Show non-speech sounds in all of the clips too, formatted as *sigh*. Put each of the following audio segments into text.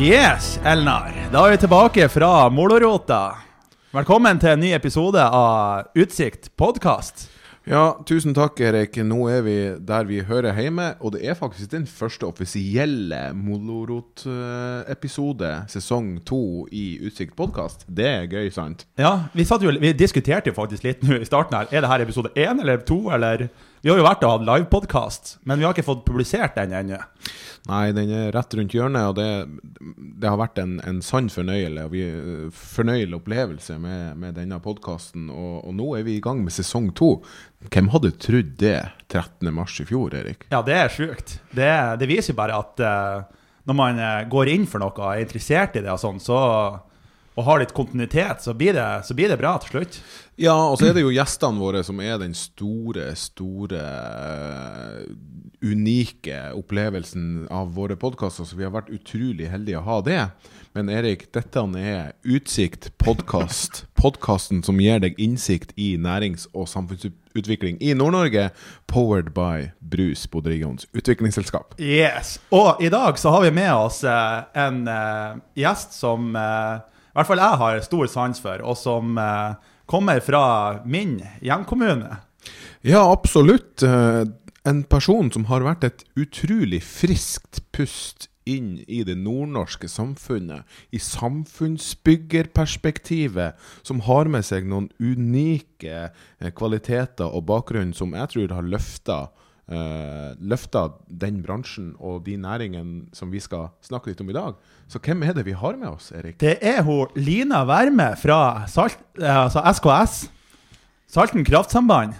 Yes, Elnar. Da er vi tilbake fra Molorota. Velkommen til en ny episode av Utsikt podkast. Ja, tusen takk, Erik. Nå er vi der vi hører hjemme. Og det er faktisk den første offisielle Molorot-episode, sesong to i Utsikt podkast. Det er gøy, sant? Ja, vi, satt jo, vi diskuterte jo faktisk litt nå i starten her. Er det her episode én eller to, eller Vi har jo vært og hatt livepodkast, men vi har ikke fått publisert den ennå. Nei, den er rett rundt hjørnet, og det, det har vært en, en sann fornøyelig, fornøyelig opplevelse med, med denne podkasten. Og, og, nå er vi i gang med sesong to. Hvem hadde trodd det 13. mars i fjor, Erik? Ja, det er sjukt. Det, det viser jo bare at uh, når man uh, går inn for noe og er interessert i det, og sånn, så og har litt kontinuitet, så blir, det, så blir det bra til slutt. Ja, og så er det jo gjestene våre som er den store, store uh, unike opplevelsen av våre podkaster, så vi har vært utrolig heldige å ha det. Men Erik, dette er Utsikt podkast. Podkasten som gir deg innsikt i nærings- og samfunnsutvikling i Nord-Norge. Powered by Brus Bodregions utviklingsselskap. Yes. Og i dag så har vi med oss eh, en eh, gjest som eh, i hvert fall jeg har stor sans for, og som kommer fra min hjemkommune. Ja, absolutt. Eh, en person som har vært et utrolig friskt pust inn i det nordnorske samfunnet, i samfunnsbyggerperspektivet, som har med seg noen unike eh, kvaliteter og bakgrunn som jeg tror har løfta Uh, løfta den bransjen og de næringene som vi skal snakke litt om i dag. Så hvem er det vi har med oss, Erik? Det er hun Lina Verme fra Salt, altså SKS. Salten kraftsamband.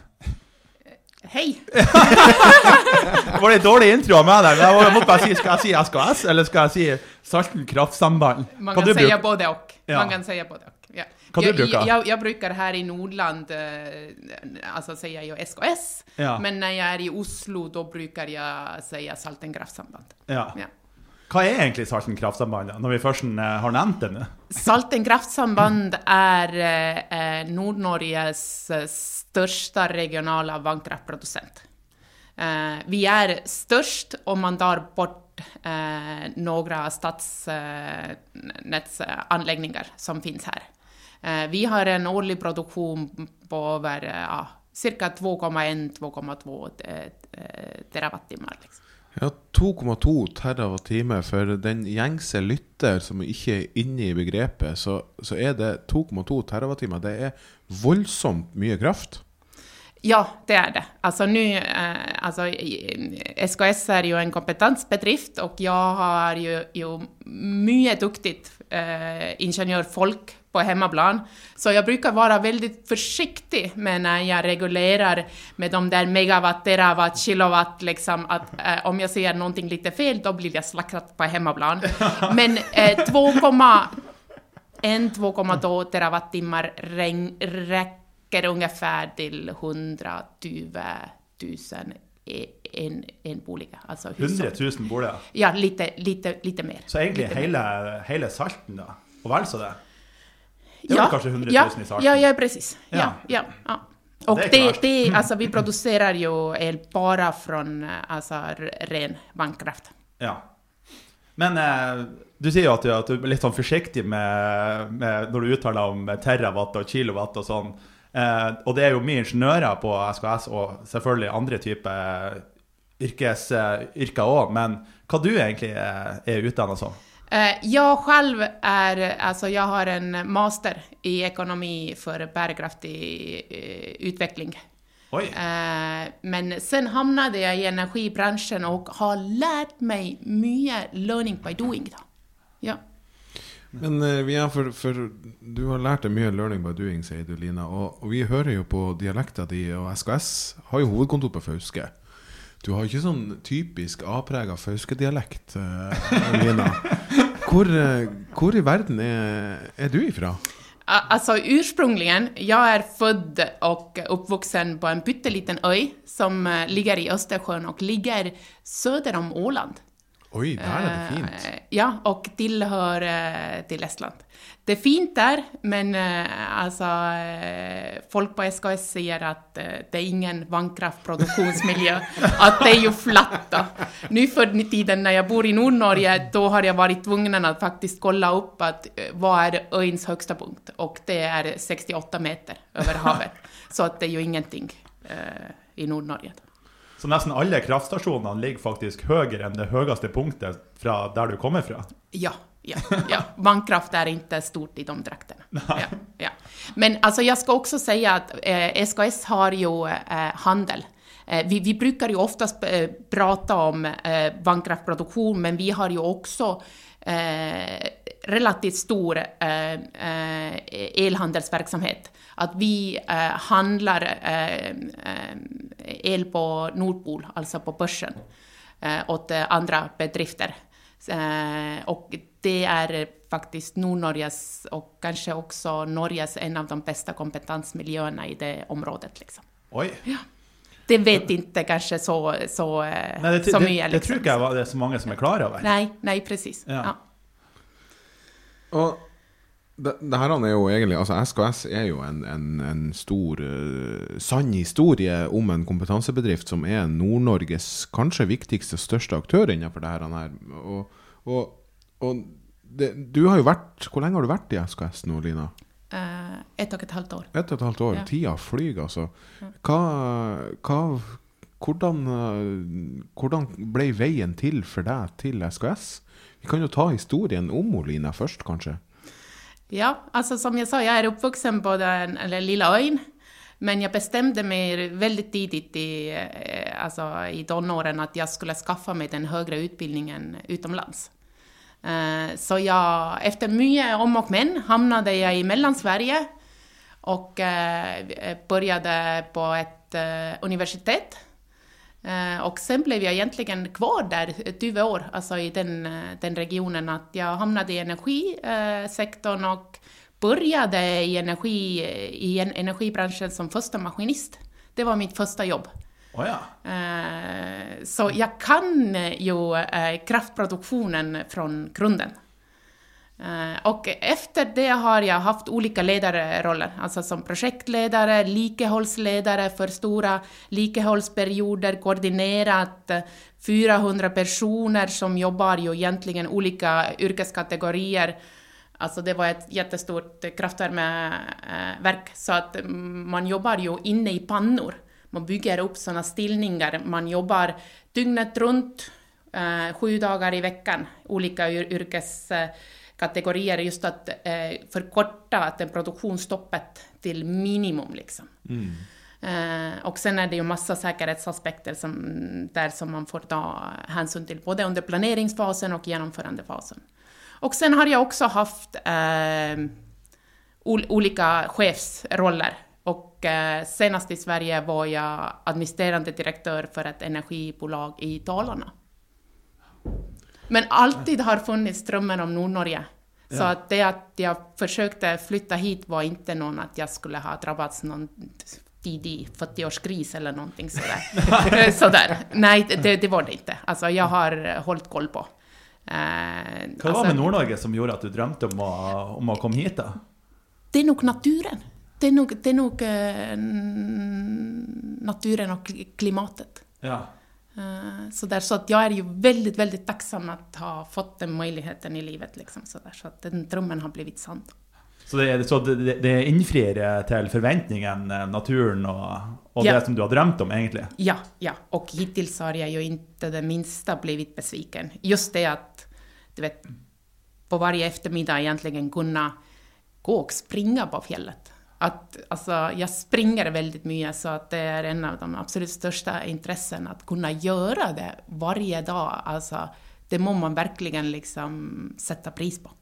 Hei! *laughs* det var litt dårlig intro av meg der. Jeg måtte bare si, Skal jeg si SKS, eller skal jeg si Salten kraftsamband? Man kan si både og. Ja. Man kan si både og. Ja. Hva jeg, du bruker? jeg, jeg, bruker her i Nordland, eh, sier jeg jo SKS. Ja. Men når jeg er i Oslo, da bruker jeg sier Salten kraftsamband. Ja. Ja. Hva er egentlig Salten kraftsamband, da, når vi først eh, har nevnt det nå? Salten kraftsamband er eh, Nord-Norges største regionale vannkraftprodusent. Eh, vi er størst om man tar bort eh, några stadsnätsanläggningar som finnes her. Eh, vi har en årlig produksjon på over eh, ja, 2,1-2,2 terawattimer. Liksom. Ja, 2,2 TWh for den gjengse lytter som ikke er inne i begrepet, så, så er det 2,2 TWh. Det er voldsomt mye kraft. Ja, det er det. Altså, nu, eh, altså, SKS er jo en kompetensbedrift og jeg har jo, jo mye duktigt eh, ingenjörfolk på hemmaplan. Så jeg bruker å være veldig forsiktig med når jeg regulerer med de der megawatt, terawatt, kilowatt, liksom at, eh, om jeg sier noe litt feil, da blir jeg slaktet på hemmaplan. *laughs* Men eh, 2,1-2,2 terawattimmar regn- räcker ungefär till 100 000 i en, en bolig. Altså 100 000 boliger. Ja, lite, lite, lite mer. Så egentlig hele, hele Salten, da? Og vel så det? Det ja, kanskje 100 000 ja, i? Ja, ja, precis. Ja. Ja, ja. Och Det det, det, alltså vi *laughs* producerar ju el bara från eh, alltså, ren vannkraft. Ja. Men eh, du sier jo at du, at du er litt sånn forsiktig med, med når du uttaler om terawatt og kilowatt og sånn. Eh, og det er jo mye ingeniører på SKS, og selvfølgelig andre typer yrkes, eh, yrker òg. Men hva du egentlig er, er utdanna som? Eh, Jag själv är, alltså jag har en master i ekonomi för bärkraftig utvikling. utveckling. Oi. Eh, Men sen hamnade jag i energibranschen och har lärt mig mycket learning by doing. Då. Ja. Men ja, for, for du har lært deg mye 'learning by doing', sier du, Lina. Og, og vi hører jo på dialekta di, og SKS har jo hovedkontor på Fauske. Du har ikke sånn typisk A-prega Fauske-dialekt, eh, Lina. Hvor, eh, hvor i verden er, er du ifra? Altså, ursprungligen, er är født og uppvuxen på en pytteliten øy som eh, ligger i Østersjøen og ligger sør om Åland. Oi, der er det fint. Eh, Ja, och tillhör til till Estland. Det är fint där, men eh, alltså, eh, folk på SKS säger att eh, det är ingen vannkraftproduktionsmiljö, *laughs* att det är ju flatt. Då. Nu för tiden när jag bor i Nordnorge, då har jag varit tvungen att faktiskt kolla upp att hva vad är öns högsta punkt, och det är 68 meter över havet. *laughs* Så att det är ju ingenting eh, i Nordnorge. Så nesten alle kraftstasjonene ligger faktisk høyere enn det høyeste punktet fra der du kommer fra. Ja, ja, ja. Vannkraft er ikke stort i de draktene. Ja, ja. Men altså, jeg skal også si at eh, SKS har jo eh, handel. Eh, vi, vi bruker jo oftast prate om eh, vannkraftproduktion, men vi har jo også eh, relativt stor eh, eh. Att vi eh, handler eh, eh, el på Nordpol, altså på børsen, eh, åt andre bedrifter. Eh, det det faktisk Nord-Norges, og kanskje også Norges en av de beste kompetansemiljøene i det området. Liksom. Oi. Det vet ikke kanskje så, så, eh, Nei, det, så mye. mye. det, det, tror ikke jeg var- det er så mange som er klar over. Nei, nei precis. Ja. Ja. Og det, det her er jo egentlig Altså SKS er jo en, en, en stor, uh, sann historie om en kompetansebedrift som er Nord-Norges kanskje viktigste og største aktør innenfor det her. Og, og, og det, du har jo vært Hvor lenge har du vært i SKS nå, Lina? Uh, ett og et halvt år. Ett og et halvt år. Ja. Tida flyr, altså. Hva, hva hvordan, eh, hvordan ble veien til for deg til SKS? Vi kan jo ta historien om Lina først, kanskje. Ja, altså som jeg sa, jeg er oppvokst på den lilla ön. Men jeg bestemte meg veldig tidlig i, altså, alltså i tonåren at jeg skulle skaffe meg den høyere utbildningen utomlands. Eh, Så jeg, etter mye om og men hamnade jeg i Mellansverige og eh, begynte på et eh, universitet. Eh, Och sen blev jag egentligen kvar där 20 år, alltså i den, eh, den regionen. Att jag hamnade i energisektorn och började i, energi, i en- energibranschen som första maskinist. Det var mitt första jobb. Oh ja. Eh, Så jag kan ju eh, kraftproduktionen från grunden. Eh, Och efter det har jag haft olika ledarroller, alltså som projektledare, likehållsledare för stora likehållsperioder, koordinerat eh, 400 personer som jobbar ju egentligen olika yrkeskategorier. Alltså det var ett jättestort kraftvärmeverk, så att mm, man jobbar ju inne i pannor. Man bygger upp sådana stillningar, man jobbar dygnet runt, eh, sju dagar i veckan, olika yrkeskategorier, just att eh, förkorta att den produktionsstoppet till minimum. Liksom. Eh, och sen är det ju massa säkerhetsaspekter som, där som man får ta hänsyn till, både under planeringsfasen och genomförandefasen. Och sen har jag också haft eh, ol- olika chefsroller. Och eh, senast i Sverige var jag administrerande direktör för ett energibolag i Dalarna. Men alltid har funnits drömmen om Nord-Norge. Så Ja. det at jeg forsøkte å flytte hit var ikke noen at jeg skulle ha drabbats noen tidig 40-årskris eller noe sådär. Eh, *laughs* sådär. Nej, det, det var det ikke. Altså, jeg har holdt koll på. Eh, Hva var det med Nord-Norge som gjorde at du drømte om å, om å komme hit? da? Det er nok naturen. Det er nok, det er nok uh, naturen og klimatet. Ja. Eh, så, där, så att jag är ju väldigt, väldigt tacksam att ha fått den möjligheten i livet. Liksom, så, där, så att den drömmen har blivit sann. Så det, så det, det innfrir til forventningen, eh, naturen og, og Ja. det som du har drømt om, egentlig? Ja, ja. Och hittills har jag ju inte det minsta blivit besviken. Just det att, du vet, på varje eftermiddag egentligen kunna gå och springa på fjället. Att, altså, jeg springer veldig mye, så att det er en av de absolutt største interessene. At kunne gjøre det varje dag. Altså, det må man verkligen liksom sette pris på.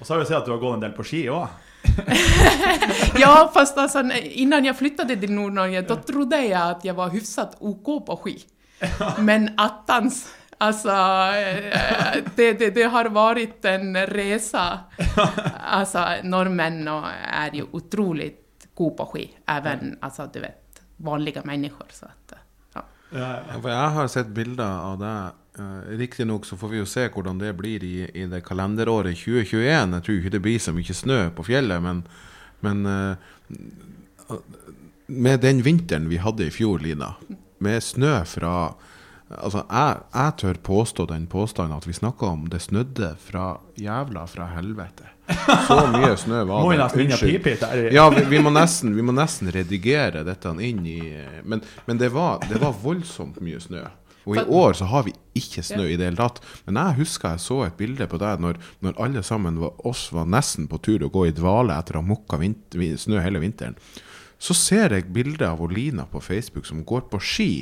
Og så har vi sett at du har gått en del på ski òg. *laughs* Ja, fast altså, innan jag til Nord-Norge, da trodde jeg at jeg var hyfsat OK på ski. *laughs* Men attans, alltså, eh, det, det, det har vært en resa. *laughs* Altså, nordmenn er jo utrolig gode god på ski, även, altså, du vet, vanlige mennesker. Så at, ja. Ja, Ja, for jeg har sett bilder av deg Uh, Riktignok så får vi jo se hvordan det blir i, i det kalenderåret 2021. Jeg tror ikke det blir så mye snø på fjellet, men, men med den vinteren vi hadde i fjor, Lina, med snø fra Altså, jeg, jeg tør påstå den påstanden at vi snakka om det snødde fra jævla fra helvete. Så mye snø var det. nesten inn og Unnskyld. Ja, vi, vi, må nesten, vi må nesten redigere dette inn i Men, men det, var, det var voldsomt mye snø. Og i år så har vi ikke snø i det hele tatt. Men jeg husker jeg så et bilde på deg når, når alle sammen var, oss var nesten på tur å gå i dvale etter å ha mokka vint- snø hele vinteren. Så ser jeg bilde av Olina på Facebook som går på ski.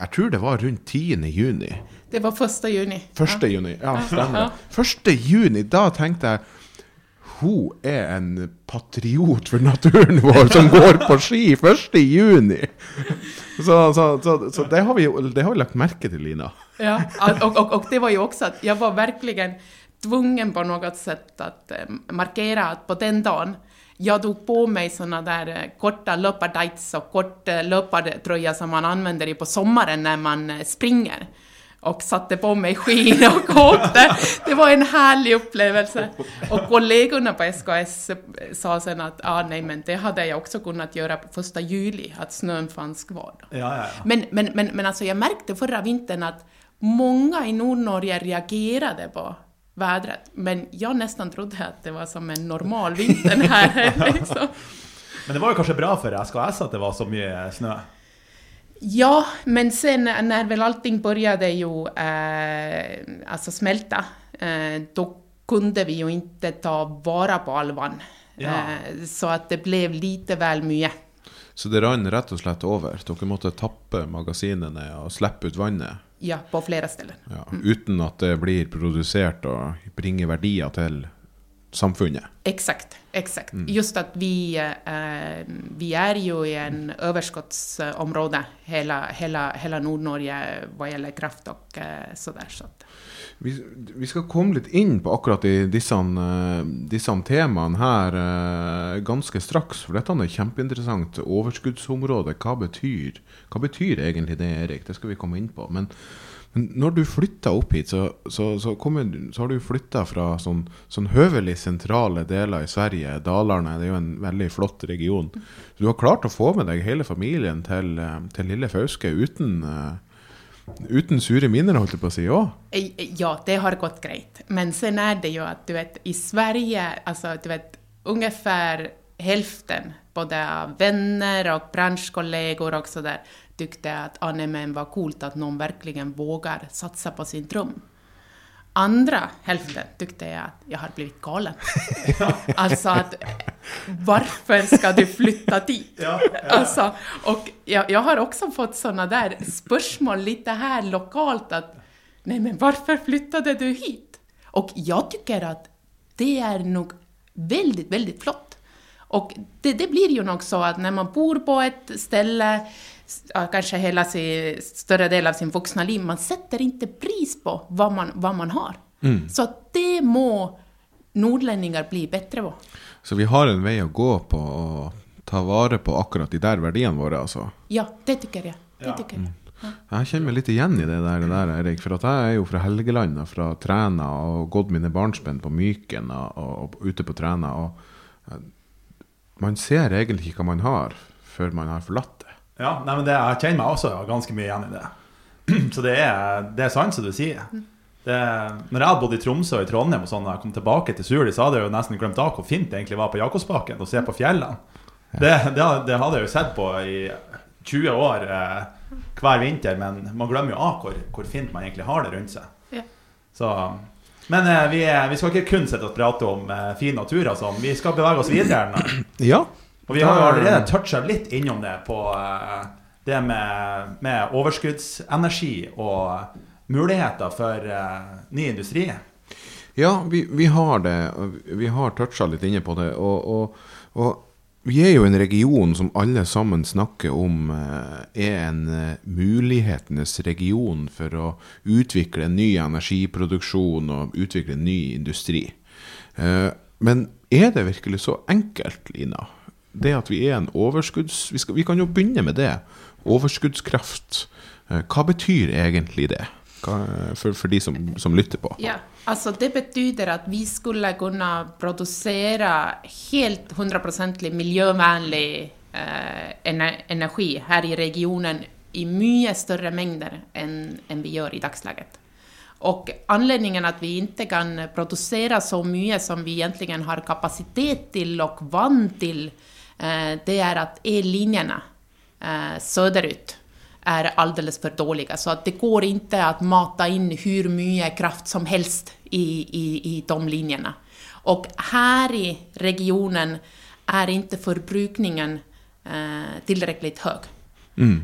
Jeg tror det var rundt 10. juni. Det var 1. juni. 1. juni, ja, stemmer. 1. juni, da tenkte jeg hun er en patriot for naturen vår som går på ski 1. juni! Så, så, så, så det, har vi, det har vi lagt merke til, Lina. Ja, og, og, og, det var jo også at jeg var virkelig tvungen på noe sett å markere at på den dagen jag tog på mig såna där eh, korta löpartights och kort eh, löpartröja som man använder på sommaren när man eh, springer. Och satte på mig skinn och *laughs* åkte. Det var en härlig upplevelse. Och kollegorna på SKS sa sen att ah, nej, men det hade jag också kunnat göra på första juli, att snön fanns kvar. Ja, ja, ja. Men, men, men, men alltså jag märkte förra vintern att många i Nordnorge reagerade på vädret. Men jag nästan trodde att det var som en normal vinter här. *laughs* Liksom. Men det var ju kanskje bra för SKS at det var så mye snø? Ja, men sen när väl allting började ju eh, alltså smälta, eh, då kunde vi ju inte ta vara på alvan. Ja. Eh, så att det blev lite väl mycket. Så det rann rett og slett over. Dere måtte tappe magasinene og slippe ut vannet. Ja, på flere steder. Ja, Uten at det blir produsert og bringer verdier til samfunnet. Exakt, exakt. Just att vi, eh, vi är ju i en överskottsområde, hela, hela, hela Nordnorge vad gäller kraft och eh, sådär. Så Vi, vi skal komme litt inn på akkurat i disse, eh, disse temaene her eh, ganske straks, for dette er kjempeinteressant. Overskuddsområde, hva betyr, hva betyr egentlig det, Erik? Det skal vi komme inn på. Men, men når du flytta opp hit, så, så, så, kommer, så har du flytta fra sånn, sånn høvelig sentrale deler i Sverige. Dalarne det er jo en veldig flott region. Så du har klart å få med deg hele familien til, eh, til lille Fauske uten, eh, uten sure minner, holdt jeg på å si. òg. Eh, Ja, det har gått greit. Men sen er det jo at du vet, i Sverige, altså, du vet, ungefär hälften både av vänner och og så sådär tyckte att ah, nej, men var coolt att någon verkligen vågar satsa på sin dröm. Andra hälften tyckte jag att jag har blivit galen. *laughs* alltså att varför ska du flytta dit? Ja, Alltså, och jag, jag har också fått sådana där spörsmål lite här lokalt att nej men varför flyttade du hit? Och jag tycker att det är nog väldigt, väldigt flott. Och det, det blir ju nog så att när man bor på ett ställe, ja, kanske hela sin, större del av sin vuxna liv, man sätter inte pris på vad man, vad man har. Så det må nordlänningar bli bättre på. Så vi har en vei å gå på å ta vare på akkurat de der verdiene våre, altså. Ja, det tycker jag. Det Ja. tycker jag. Jeg kjenner meg litt igjen i det der, det der Erik. For at jeg er jo fra Helgeland og fra Træna og gått mine barnsben på Myken og, og, og ute på Træna. Og eh, man ser egentlig ikke hva man har, før man har forlatt. Ja, nei, men det, jeg kjenner meg også ganske mye igjen i det. *clears throat* Så det er, det er sant som du sier. Det, når jeg hadde bodd i Tromsø og i Trondheim, og sånn, og jeg kom tilbake til Suli, så hadde jeg jo nesten glemt av hvor fint det egentlig var på Jakobsbakken å se på fjellene. Det, det, det hadde jeg jo sett på i 20 år eh, hver vinter, men man glemmer jo av hvor, hvor fint man egentlig har det rundt seg. Ja. Så, men eh, vi, vi skal ikke kun sitte og prate om eh, fin natur og sånn. Vi skal bevege oss videre. Ja. Og vi har jo allerede toucha litt innom det på eh, det med, med overskuddsenergi og muligheter for eh, ny industri. Ja, vi, vi har det. Vi har toucha litt inne på det. Og, og, og vi er jo en region som alle sammen snakker om eh, er en mulighetenes region for å utvikle ny energiproduksjon og utvikle ny industri. Men er det virkelig så enkelt, Lina? Det at vi er en overskudds... Vi, skal, vi kan jo begynne med det. Overskuddskraft. Eh, hva betyr egentlig det? Hva, for, for de som, som lytter på. Ja, altså det betyder at vi skulle kunne produsere helt 100 miljøvennlig eh, energi her i regionen i mye større mengder enn, än vi gjør i dagslaget. Og anledningen at vi ikke kan produsere så mye som vi egentligen har kapacitet til og vann til, det er at ellinjerna eh, søderut er alldeles for dårlige. Så det går ikke å mata inn hvor mye kraft som helst i, i, i de linjene. Og her i regionen er ikke forbrukningen eh, tilstrekkelig hög.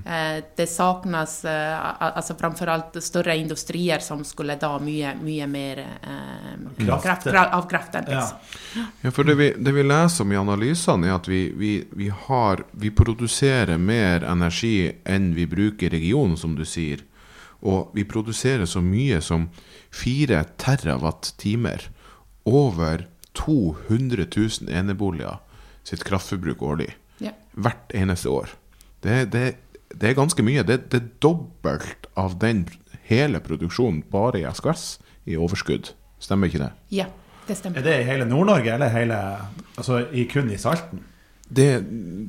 Eh, det savnes altså framfor alt større industrier som skulle da mye, mye mer eh, Kraft. kraft, av kraften. Ja. liksom. Ja, for det vi, det vi leser om i analysene, er at vi, vi, vi, har, vi produserer mer energi enn vi bruker i regionen, som du sier. Og vi produserer så mye som 4 terawatt-timer. Over 200 000 eneboliger sitt kraftforbruk årlig. Ja. Hvert eneste år. Det, det, det er ganske mye. Det, det er dobbelt av den hele produksjonen bare i SKS i overskudd. Stemmer ikke det? ja, det stemmer. Er det i hele Nord-Norge, eller hele, altså i, kun i Salten? Det,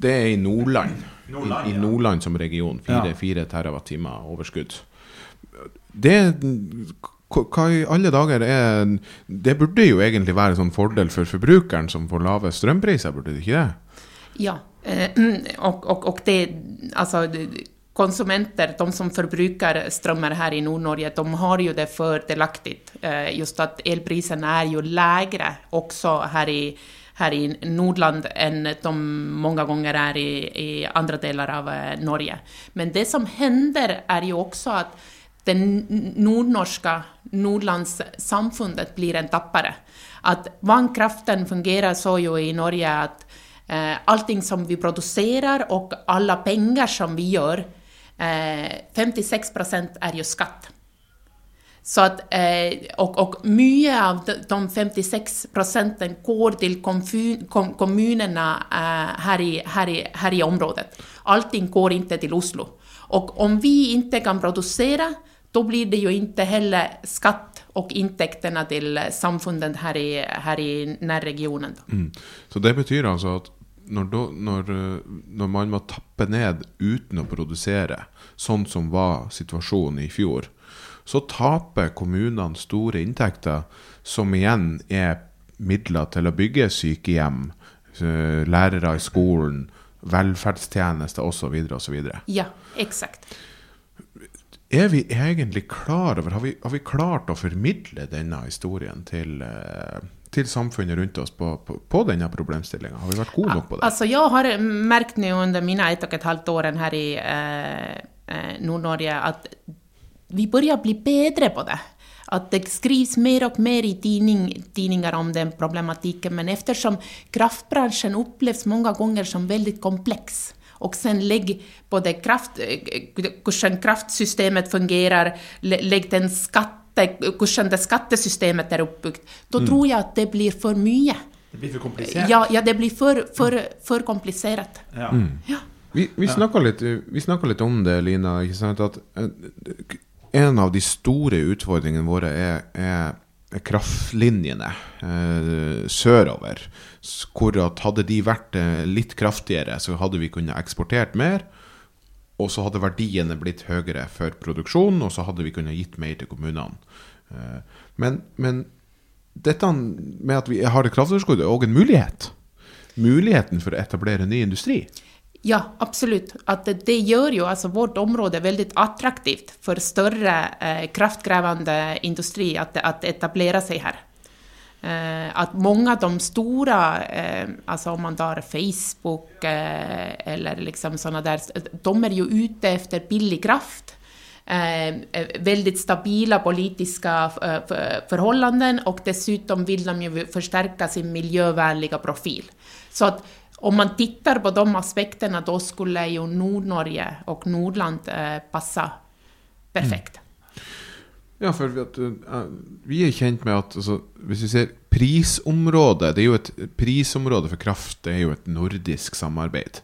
det er i Nordland. Nordland, I, I ja. Nordland som region. 4 ja. TWh overskudd. Det hva i alle dager er Det burde jo egentlig være en sånn fordel for forbrukeren som får lave strømpriser, burde det ikke det? Ja, *clears throat* och, och, och det, alltså konsumenter, de som förbrukar strömmar här i Nordnorge, de har ju det fördelaktigt. Eh, Just att elpriserna är ju lägre också här i, här i Nordland än de många gånger är i, i andra delar av eh, Norge. Men det som händer är ju också att det nordnorska Nordlandssamfundet blir en tappare. Att vannkraften fungerar så ju i Norge att eh, allting som vi produserer och alla pengar som vi gör, eh, 56 procent är ju skatt. Så att, eh, och, och mycket av de- de 56 procenten går till kommunene kom, kommunerna eh, här, i, här, i, här i området. Allting går inte till Oslo. Och om vi inte kan producera, då blir det ju inte heller skatt och intäkterna till samfunden här i, här i närregionen. Mm. Så det betyr altså at når, da, når, når man må tappe ned uten å produsere, sånn som var situasjonen i fjor, så taper kommunene store inntekter, som igjen er midler til å bygge sykehjem, eh, lærere i skolen, velferdstjenester osv. osv. Ja, eksakt. Er vi egentlig klar over Har vi, har vi klart å formidle denne historien til, eh, til samfunnet rundt oss på, på, på denne problemstillinga? Har vi vært gode nok på det? Altså, jeg har merket nå under mine ett og et halvt år her i eh, Nord-Norge at vi börjar bli bedre på det. At det skrivs mer og mer i tidninger om den problematikken. men eftersom kraftbransjen oppleves mange ganger som veldig kompleks, og sen lägg både kraft, hvordan kraftsystemet fungerer, legger den skatte, hur det skattesystemet er oppbygd, da tror jeg at det blir for mye. Det blir for komplisert. Ja, ja, det blir for, for, for komplisert. Ja. Ja. Vi, vi snakka litt, litt om det, Lina. Ikke sant? At eh, en av de store utfordringene våre er, er, er kraftlinjene eh, sørover. Hvor at hadde de vært eh, litt kraftigere, så hadde vi kunnet eksportert mer. Og så hadde verdiene blitt høyere for produksjonen, og så hadde vi kunnet gitt mer til kommunene. Eh, Men, men dette med at vi har et kraftunderskudd, er òg en mulighet. Muligheten for å etablere ny industri. Ja, absolutt. At det, gjør jo altså, vårt område veldig attraktivt for større eh, kraftkrevende industri at, at etablere seg här. Eh, att många av de stora, eh, alltså om man tar Facebook eh, eller liksom sådana där, de är ju ute efter billig kraft. Väldigt stabila politiska för- förhållanden och dessutom vill de ju förstärka sin miljövänliga profil. Så att om man tittar på de aspekterna då skulle ju Nordnorge och Nordland passa perfekt. Ja, for vi, at, eh, vi er kjent med at altså, Hvis vi ser prisområdet Det er jo et Prisområdet for kraft er jo et nordisk samarbeid.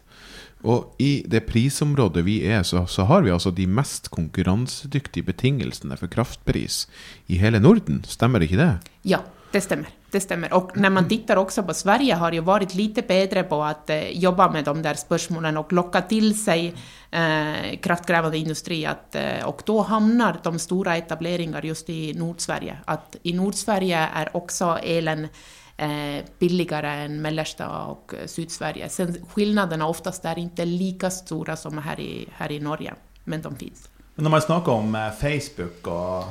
Og i det prisområdet vi er, så, så har vi altså de mest konkurransedyktige betingelsene for kraftpris i hele Norden. Stemmer ikke det? Ja, det stämmer. Det stämmer. Och när man tittar också på Sverige har ju varit lite bättre på att eh, jobba med de där spörsmålen och locka till sig eh, kraftkrävande industri. Att, eh, och då hamnar de stora etableringar just i Nordsverige. Att i Nordsverige är också elen eh, billigare än mellersta och eh, Sydsverige. Sen skillnaderna oftast är inte lika stora som här i, här i Norge, men de finns. Men när man snakker om Facebook og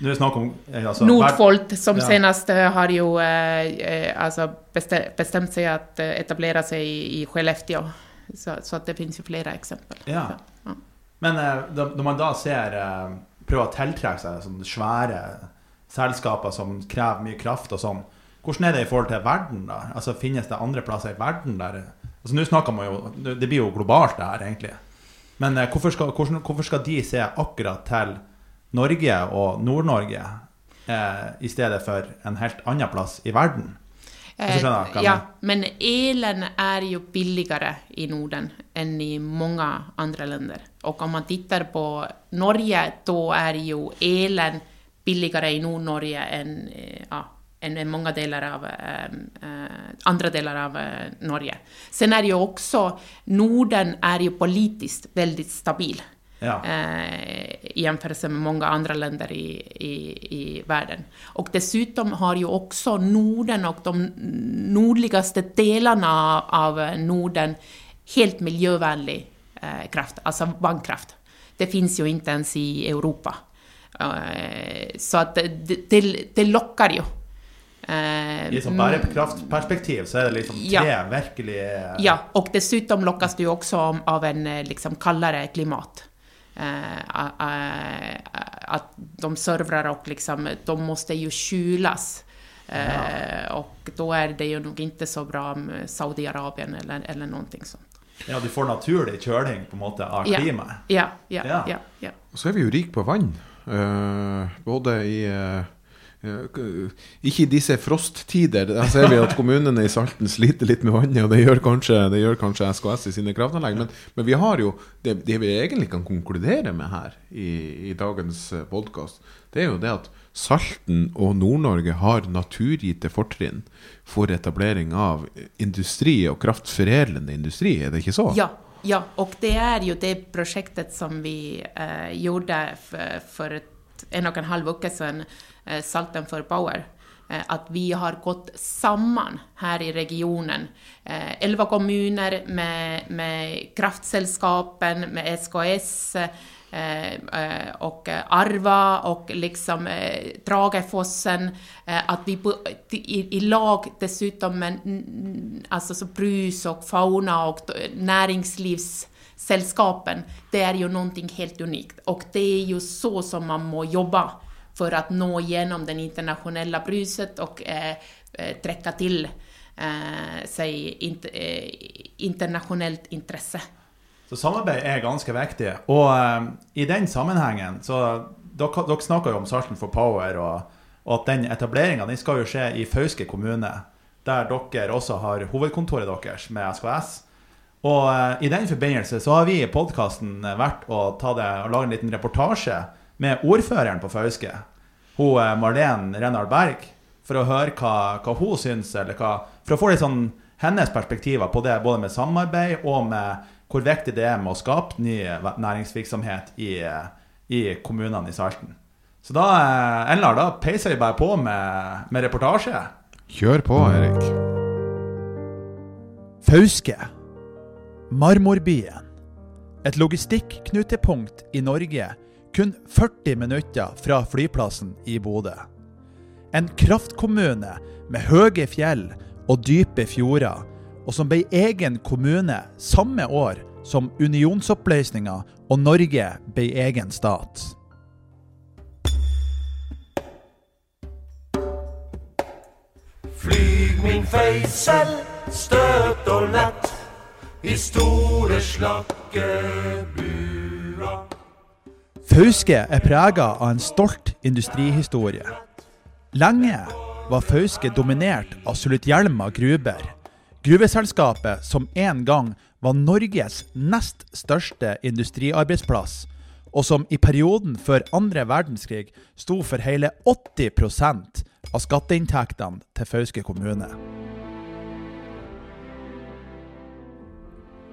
Nå er det snakk om eh, altså, Nordfold, som Ja. senast eh, har jo eh, altså bestemt seg bestämt etablere att eh, etablera sig i, i Skellefteå. Så, så att det finnes jo flere eksempler. Ja. Så, ja. Men eh, da, når man da ser eh, prøver å tiltrekke seg sånne svære selskaper som krever mye kraft og sånn, hvordan er det i forhold til verden, da? Altså Finnes det andre plasser i verden der Altså Nå snakker man jo Det det blir jo globalt, det her, egentlig. Men eh, hvorfor, skal, hvordan, hvorfor skal de se akkurat til Norge og Nord-Norge eh, i stedet for en helt annen plass i verden? Eh, skjønner ja, men elen er jo billigere i Norden enn i mange andre länder. Og om man tittar på Norge, da er jo elen billigere i Nord-Norge enn ja, enn i deler delar av eh, eh, andra delar av eh, Norge. Sen er det jo også, Norden er jo politisk veldig stabil Ja. eh, i jämförelse med många andra länder i, i, i världen. Och dessutom har ju också Norden och de nordligaste delarna av Norden helt miljövänlig eh, kraft, alltså vannkraft. Det finns ju inte ens i Europa. Eh, så att det, det, det lockar ju. Eh, I et sånt bærekraftperspektiv så er det liksom tre Ja. Ja, och dessutom lockas du också av- en liksom kallare klimat. Eh, att de servrar och liksom, de måste ju kylas. Eh, och då är det ju nog inte så bra med Saudiarabien eller, eller någonting sånt. Ja, du får naturlig kjøling på en måte av klimaet. Ja, ja, Ja. ja. ja, Og så er vi jo rik på vann. Uh, både i k- Ikke i disse frosttider. Der ser vi at kommunene i Salten sliter litt med vannet, og det gjør kanskje, det gjør kanskje SKS i sine kraftanlegg. Men, men vi har jo det, det vi egentlig kan konkludere med her i, i dagens podkast, det er jo det at Salten og Nord-Norge har naturgitte fortrinn for etablering av industri og kraftforedlende industri, er det ikke så? Ja, ja, og det er jo det prosjektet som vi eh, gjorde for, for en og en halv uke siden. eh, Salten for Power. Eh, att vi har gått sammen her i regionen, Elleve 11 kommuner med, med kraftselskapen, med SKS, eh, eh, eh, Arva och liksom Dragefossen. Eh, att vi i, i lag dessutom med alltså så brus och fauna och t- näringslivssällskapen, det er jo noe helt unikt. Og det er jo så som man må jobba för att nå igenom den internationella bruset och eh, eh, träcka till eh, sig int, eh, internationellt intresse. Så samarbeid er ganske viktig. Og eh, i den sammenhengen så Dere, dere snakker jo om Salten for Power, og, og at den etableringa den skal jo skje i Fauske kommune. Der dere også har hovedkontoret deres med SKS. Og eh, i den forbindelse så har vi i podkasten vært og, ta det, og laget en liten reportasje med ordføreren på Fauske. Hun eh, Marlene Renard Berg. For å høre hva, hva hun syns, eller hva For å få litt sånn hennes perspektiver på det, både med samarbeid og med hvor viktig det er med å skape ny næringsvirksomhet i, i kommunene i Salten. Så da, eh, Elnar, da peiser vi bare på med, med reportasje. Kjør på, Erik. Fauske. Marmorbyen. Et logistikknutepunkt i Norge kun 40 minutter fra flyplassen i Bodø. En kraftkommune med høye fjell og dype fjorder, og som ble egen kommune samme år som unionsoppløsninga og Norge ble egen stat. Flyg min feisel, støt og lett i store slakkebua. Fauske er prega av en stolt industrihistorie. Lenge var Fauske dominert av Sulitjelma gruber, gruveselskapet som en gang var Norges nest største industriarbeidsplass, og som i perioden før andre verdenskrig sto for hele 80% av skatteinntektene til Fauske kommune.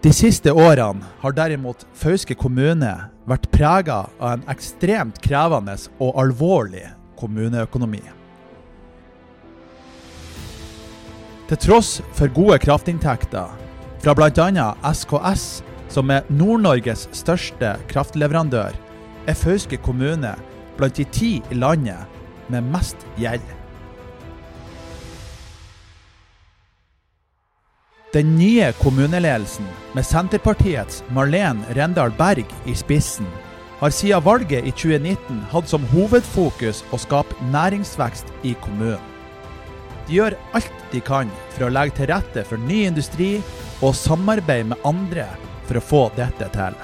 De siste årene har derimot Fauske kommune vært prega av en ekstremt krevende og alvorlig kommuneøkonomi. Til tross for gode kraftinntekter fra bl.a. SKS, som er Nord-Norges største kraftleverandør, er Fauske kommune blant de ti i landet med mest gjeld. Den nye kommuneledelsen, med Senterpartiets Marlene Rendal Berg i spissen, har siden valget i 2019 hatt som hovedfokus å skape næringsvekst i kommunen. De gjør alt de kan for å legge til rette for ny industri og samarbeid med andre for å få dette til.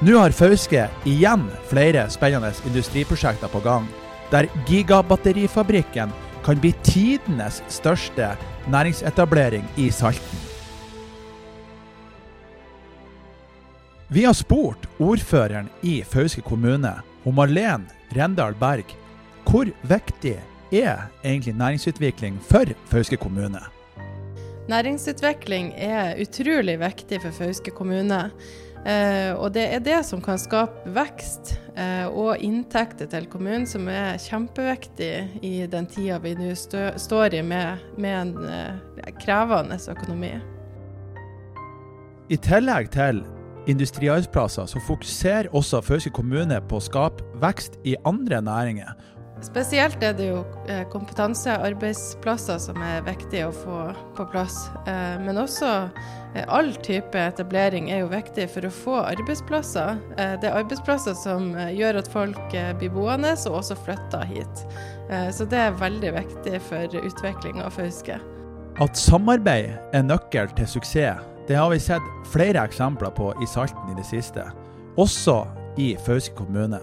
Nå har Fauske igjen flere spennende industriprosjekter på gang, der Gigabatterifabrikken kan bli tidenes største næringsetablering i Salten. Vi har spurt ordføreren i Fauske kommune, hun Marlene Rendal Berg, hvor viktig er egentlig næringsutvikling for Fauske kommune? Næringsutvikling er utrolig viktig for Fauske kommune. Eh, og det er det som kan skape vekst eh, og inntekter til kommunen, som er kjempeviktig i den tida vi nå står i med, med en eh, krevende økonomi. I tillegg til industriarbeidsplasser, så fokuserer også Fauske kommune på å skape vekst i andre næringer. Spesielt er det jo eh, kompetansearbeidsplasser som er viktig å få på plass. Eh, men også eh, all type etablering er jo viktig for å få arbeidsplasser. Det er arbeidsplasser som gjør at folk blir boende, og også flytter hit. Så det er veldig viktig for utviklinga av Fauske. At samarbeid er nøkkel til suksess, det har vi sett flere eksempler på i Salten i det siste. Også i Fauske kommune.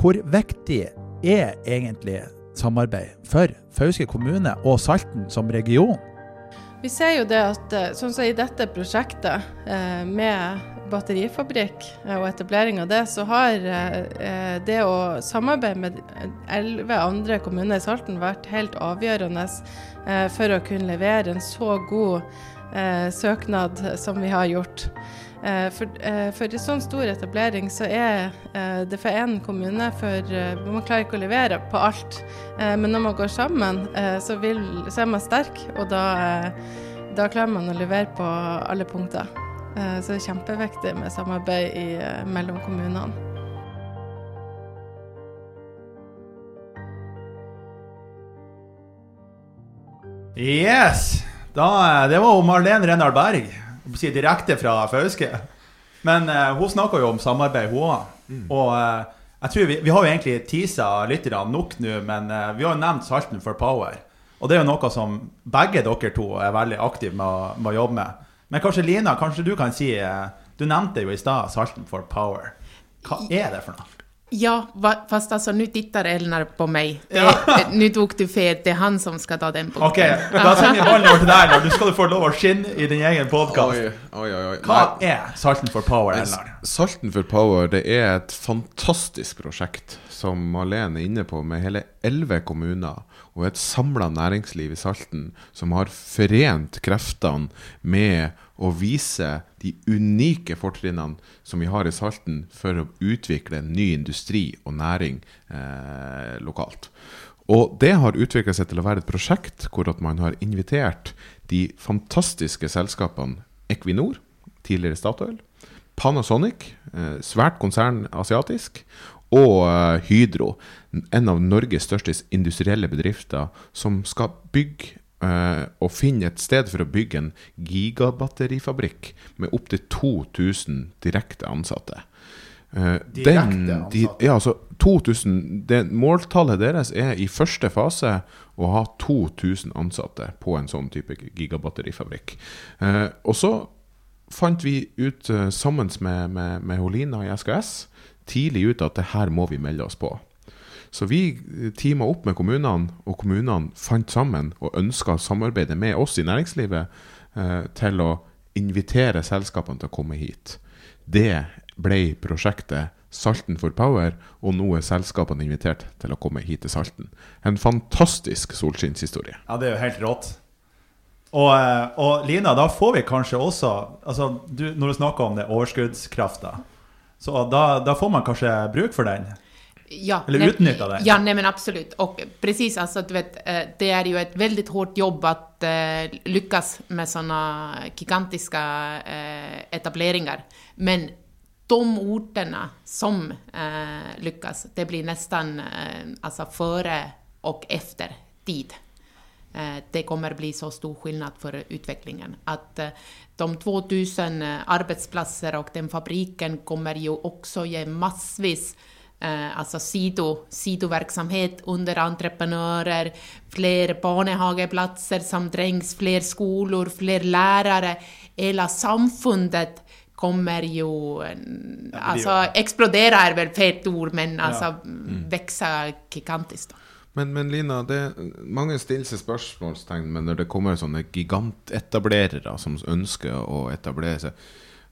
Hvor viktig er egentlig samarbeid for Fauske kommune og Salten som region? Vi ser jo det at sånn som i dette prosjektet med batterifabrikk og etablering av det, så har det å samarbeide med elleve andre kommuner i Salten vært helt avgjørende for å kunne levere en så god søknad som vi har gjort. For, for en sånn stor etablering så er det for én kommune for Man klarer ikke å levere på alt. Men når man går sammen, så, vil, så er man sterk, og da, da klarer man å levere på alle punkter. Så det er kjempeviktig med samarbeid i, mellom kommunene. Yes! Da, det var Marlene Rennal Berg, direkte fra Fauske. Men uh, hun snakka jo om samarbeid, hun òg. Mm. Og uh, jeg tror vi, vi har jo egentlig teasa lytterne nok nå, men uh, vi har jo nevnt Salten for Power. Og det er jo noe som begge dere to er veldig aktive med å, med å jobbe med. Men kanskje Lina, kanskje du kan si Du nevnte jo i stad Salten for Power. Hva er det for noe? Ja, fast alltså nu tittar Elnar på mig. Ja. *laughs* nu tog du fel, det är han som ska ta den punkten. Okej, okay, da sender jeg ballen over til deg, Elnar. Du skal få lov å skinne i din egen podkast. Hva er Salten for Power, Elnar? Salten for Power det er et fantastisk prosjekt som Malene er inne på, med hele elleve kommuner og et samla næringsliv i Salten som har forent kreftene med å vise de unike fortrinnene som vi har i Salten for å utvikle en ny industri og næring eh, lokalt. Og det har utvikla seg til å være et prosjekt hvor man har invitert de fantastiske selskapene Equinor, tidligere Statoil, Panasonic, eh, svært konsern asiatisk, og eh, Hydro, en av Norges største industrielle bedrifter, som skal bygge uh, og finne et sted for å bygge en gigabatterifabrikk med opptil 2000 direkte ansatte. Uh, direkte ansatte? De, ja, altså 2000, det, Måltallet deres er i første fase å ha 2000 ansatte på en sånn type gigabatterifabrikk. Uh, og så fant vi ut sammen med, med, med Holina i SKS tidlig ut at det her må vi melde oss på. Så vi teama opp med kommunene, og kommunene fant sammen og ønska å samarbeide med oss i næringslivet eh, til å invitere selskapene til å komme hit. Det ble prosjektet Salten for power, og nå er selskapene invitert til å komme hit til Salten. En fantastisk solskinnshistorie. Ja, det er jo helt rått. Og, eh, og Lina, da får vi kanskje også altså, du, Når du snakker om det overskuddskrafta, så da, da får man kanskje bruk for den? Ja, Eller utnytta det. Ja, nej men absolut. Och precis, alltså du vet, eh, det är ju ett väldigt hårt jobb att eh, lyckas med sådana gigantiska eh, etableringar. Men de orterna som eh, lyckas, det blir nästan eh, alltså före och efter tid. Eh, Det kommer bli så stor skillnad för utvecklingen. Att de 2000 arbeidsplasser arbetsplatser och den fabriken kommer ju också ge massvis eh, alltså sido, sidoverksamhet under entreprenører, flere barnehageplatser som trengs, flere skoler, flere lærere. Hele samfunnet kommer jo Altså eksploderer er vel väl ord, men altså ja. mm. vokser gigantisk. da. Men, men Lina, det, mange stiller seg spørsmålstegn men når det kommer sånne gigantetablerere som ønsker å etablere seg.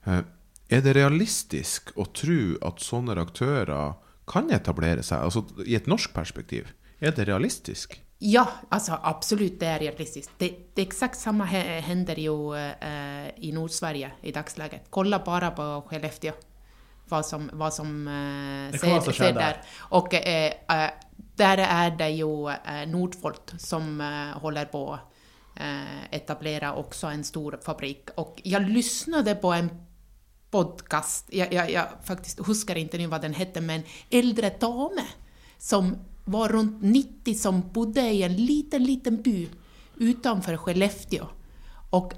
eh, Er det realistisk å tro at sånne aktører kan etablere seg, altså i et norsk perspektiv? Er det realistisk? Ja, altså, absolutt det er realistisk. Det, det eksakt exakt hender jo händer eh, i Nordsverige i dagsleget. Kolla bare på Skellefteå. hva som, hva som eh, ser, ske ser der där. Och eh, der er det jo eh, Nordfolt som eh, håller på eh, etablere också en stor fabrikk. Og jeg lyssnade på en podcast, jag, jag, jag faktiskt huskar inte nu den hette, men äldre dame som var runt 90 som bodde i en liten, liten by utanför Skellefteå. Och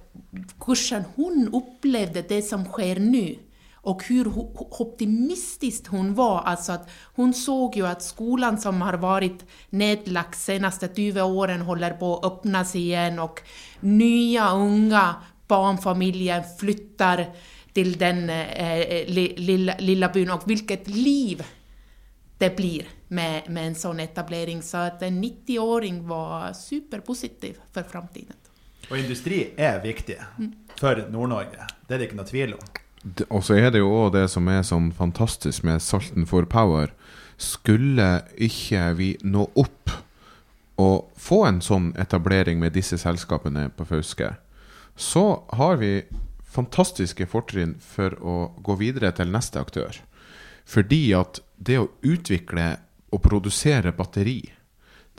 kursen hon upplevde det som sker nu och hur optimistisk hon var. Alltså att hon såg ju att skolan som har varit nedlagd senaste 20 åren håller på att öppnas igen och nya unga barnfamiljer flyttar till den eh, li, lilla, lilla byen, og hvilket liv det blir med, med en sånn etablering. Så at en 90-åring var superpositiv for framtiden. Og industri er viktig for Nord-Norge. Det er det ikke noe tvil om. Det- Og så er det jo òg det som er sånn fantastisk med Salten for power. Skulle ikke vi nå opp og få en sånn etablering med disse selskapene på Fauske, så har vi fantastiske fortrinn for å gå videre til neste aktør. Fordi at det å utvikle og produsere batteri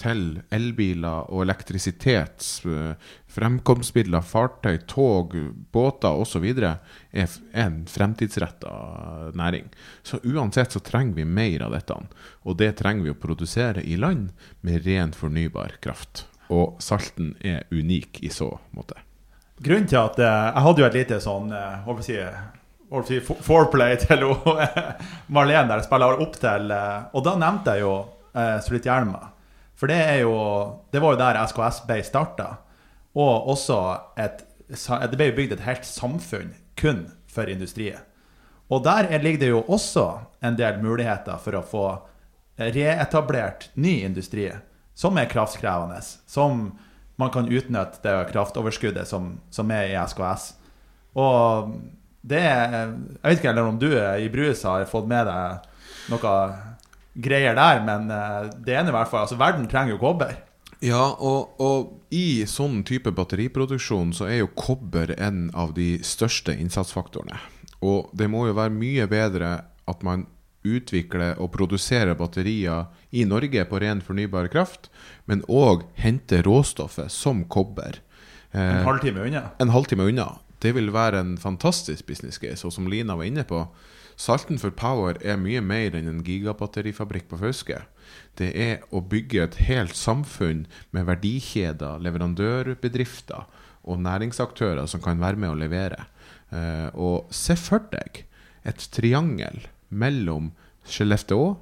til elbiler og elektrisitet, eh, fremkomstmidler, fartøy, tog, båter osv. er en fremtidsretta næring. Så uansett så trenger vi mer av dette. Og det trenger vi å produsere i land med ren fornybar kraft. Og Salten er unik i så måte. Grunnen til at eh, Jeg hadde jo et lite sånn eh, hva si, si, foreplay *laughs* til Marlene der jeg spiller opp til eh, Og da nevnte jeg jo eh, Sulitjelma. For det er jo Det var jo der SKS ble starta. Og også et Det ble bygd et helt samfunn kun for industrien. Og der er- ligger det jo også en del muligheter for å få reetablert ny industri som er kraftkrevende. Som man kan utnytte det kraftoverskuddet som, som er i SKS. Og det Jeg vet ikke heller om du i Brus har fått med deg noe greier der, men eh, det ene i hvert fall Altså, verden trenger jo kobber. Ja, og, og i sånn type batteriproduksjon så er jo kobber en av de største innsatsfaktorene. Og det må jo være mye bedre at man utvikler og produsere batterier i Norge på ren fornybar kraft, men òg hente råstoffet som kobber. En Eh, halvtime unna. en halvtime unna. Det vil være en fantastisk business case. Og som Lina var inne på, Salten for Power er mye mer enn en gigabatterifabrikk på Fauske. Det er å bygge et helt samfunn med verdikjeder, leverandørbedrifter og næringsaktører som kan være med å levere. Eh, og se for deg et triangel mellom Skellefteå,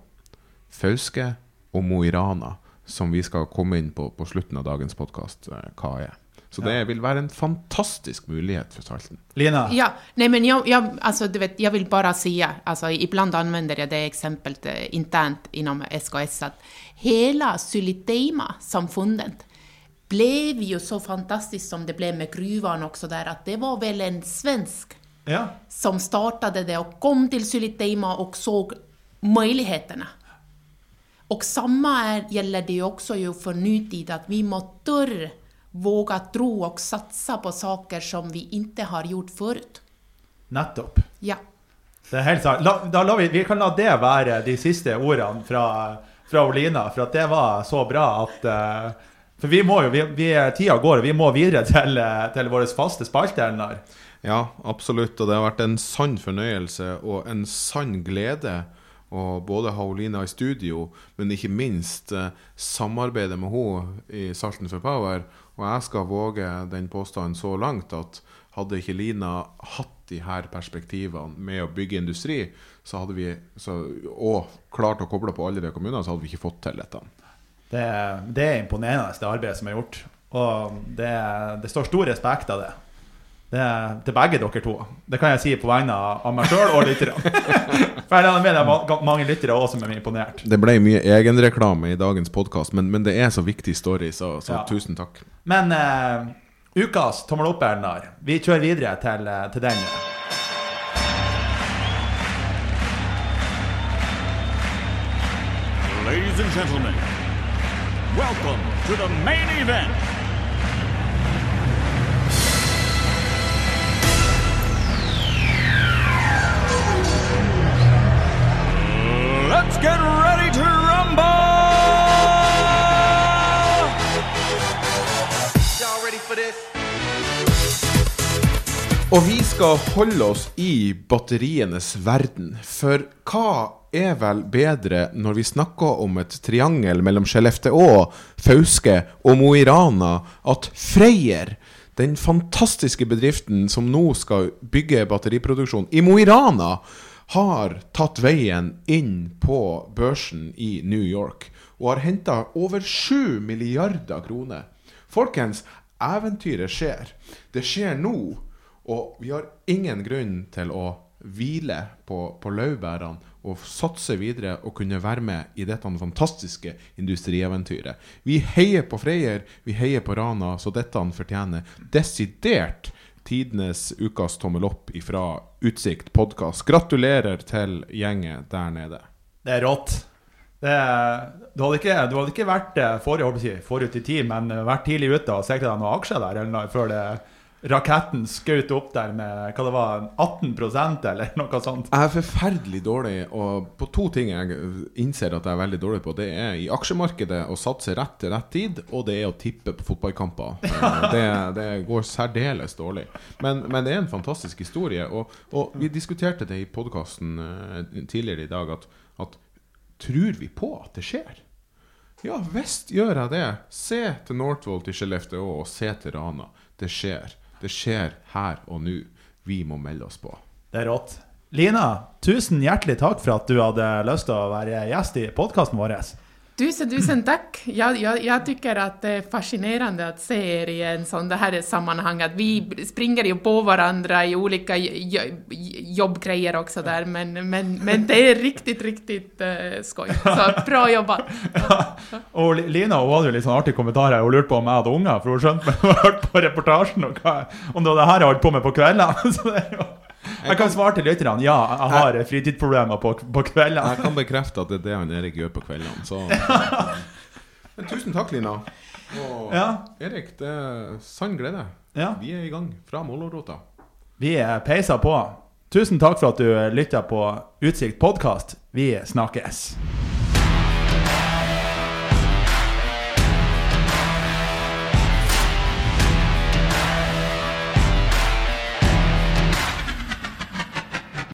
Fauske og Mo i Rana, som vi skal komme inn på på slutten av dagens podkast hva er. Så det vil være en fantastisk mulighet for Salten. Lina, Ja, nei, men jeg, jeg, altså, du vet, jeg vil bare si altså, Iblant anvender jeg det exemplet eh, internt innom SKS, at hele Suliteima-samfunnet ble jo så fantastisk som det ble med gruvene også der, at det var vel en svensk Ja. som startade det och kom till Sulitema och såg möjligheterna. Och samma är, gäller det också ju för nutid, att vi måste våga tro och satsa på saker som vi inte har gjort förut. Nettopp. Ja. Det er helt sant. La, da la vi, vi kan la det være de siste ordene fra, fra Olina, for at det var så bra at uh, For vi må jo, vi, vi, tida går, og vi må videre til, eh, til våre faste spalte, Elnar. Ja, absolutt. Og det har vært en sann fornøyelse og en sann glede å både ha Olina i studio, men ikke minst eh, samarbeide med henne i Salten for Power. Og jeg skal våge den påstanden så langt at hadde ikke Lina hatt de her perspektivene med å bygge industri, så hadde vi så, og klart å koble på alle de kommunene, så hadde vi ikke fått til dette. Det, det er imponerende, det arbeidet som er gjort. Og det, det står stor respekt av det. Det er til begge dere to. Det kan jeg si på vegne av meg sjøl og lytterne. *laughs* For jeg regner med det er mange lyttere også som er imponert. Det ble mye egenreklame i dagens podkast, men, men det er så viktig story, så, så Ja. tusen takk. Men uh, ukas tommel opp, Elnar. Vi kjører videre til, eh, til den. Ladies and gentlemen, welcome to the main event. Let's get ready to rumble! Y'all ready for this? Og vi skal holde oss i batterienes verden. For hva er vel bedre når vi snakker om et triangel mellom Skellefteå, Fauske og Mo i Rana, at Freyr, den fantastiske bedriften som nå skal bygge batteriproduksjon i Mo i Rana, har tatt veien inn på børsen i New York og har henta over 7 milliarder kroner. Folkens, eventyret skjer. Det skjer nå. Og vi har ingen grunn til å hvile på, på laurbærene og satse videre og kunne være med i dette fantastiske industrieventyret. Vi heier på Freyr, vi heier på Rana, så dette fortjener desidert tidenes ukas tommel opp ifra Utsikt podkast. Gratulerer til gjengen der nede. Det er rått. Det du, hadde ikke, du hadde ikke vært eh, for, jeg holdt på å si, forut i tid, men eh, vært tidlig ute og sikra deg noen aksjer der eller før det, raketten skjøt opp der med hva det var, 18% eller noe sånt. Jeg er forferdelig dårlig og på to ting jeg innser at jeg er veldig dårlig på. Det er i aksjemarkedet å satse rett til rett tid, og det er å tippe på fotballkamper. *laughs* Eh, Det, det går særdeles dårlig. Men, men det er en fantastisk historie. Og, og vi diskuterte det i podkasten tidligere i dag, at, at tror vi på at det skjer? Ja visst gjør jeg det. Se til Northvolt i Skellefteå og se til Rana. Det skjer. Det skjer her og nå. Vi må melde oss på. Det er rått. Lina, tusen hjertelig takk for at du hadde lyst til å være gjest i podkasten vår. Tusen, tusen tack. Jag, jag, jag tycker att det är fascinerande att se er i en sån det här sammanhang. Att vi springer ju på varandra i olika jo- jobbgrejer också där, men, men, men det är riktigt, riktigt uh, skoj. Så bra jobbat. *laughs* Og Li- Lina hun hadde jo litt sånn artig kommentar her. Hun lurte på om jeg hadde unger, for hun skjønte hun hadde hørt på reportasjen og hva, om det var det her jeg holdt på med på kveldene. *laughs* Jeg kan svare til lytterne ja, jeg har fritidsproblemer på, på kveldene. Jeg kan bekrefte at det er det han Erik gjør på kveldene. Så. *laughs* Men tusen takk, Lina. Og Ja. Erik, det er sann glede. Ja. Vi er i gang fra Mollorota. Vi er peisa på. Tusen takk for at du lytta på Utsikt podkast. Vi snakkes.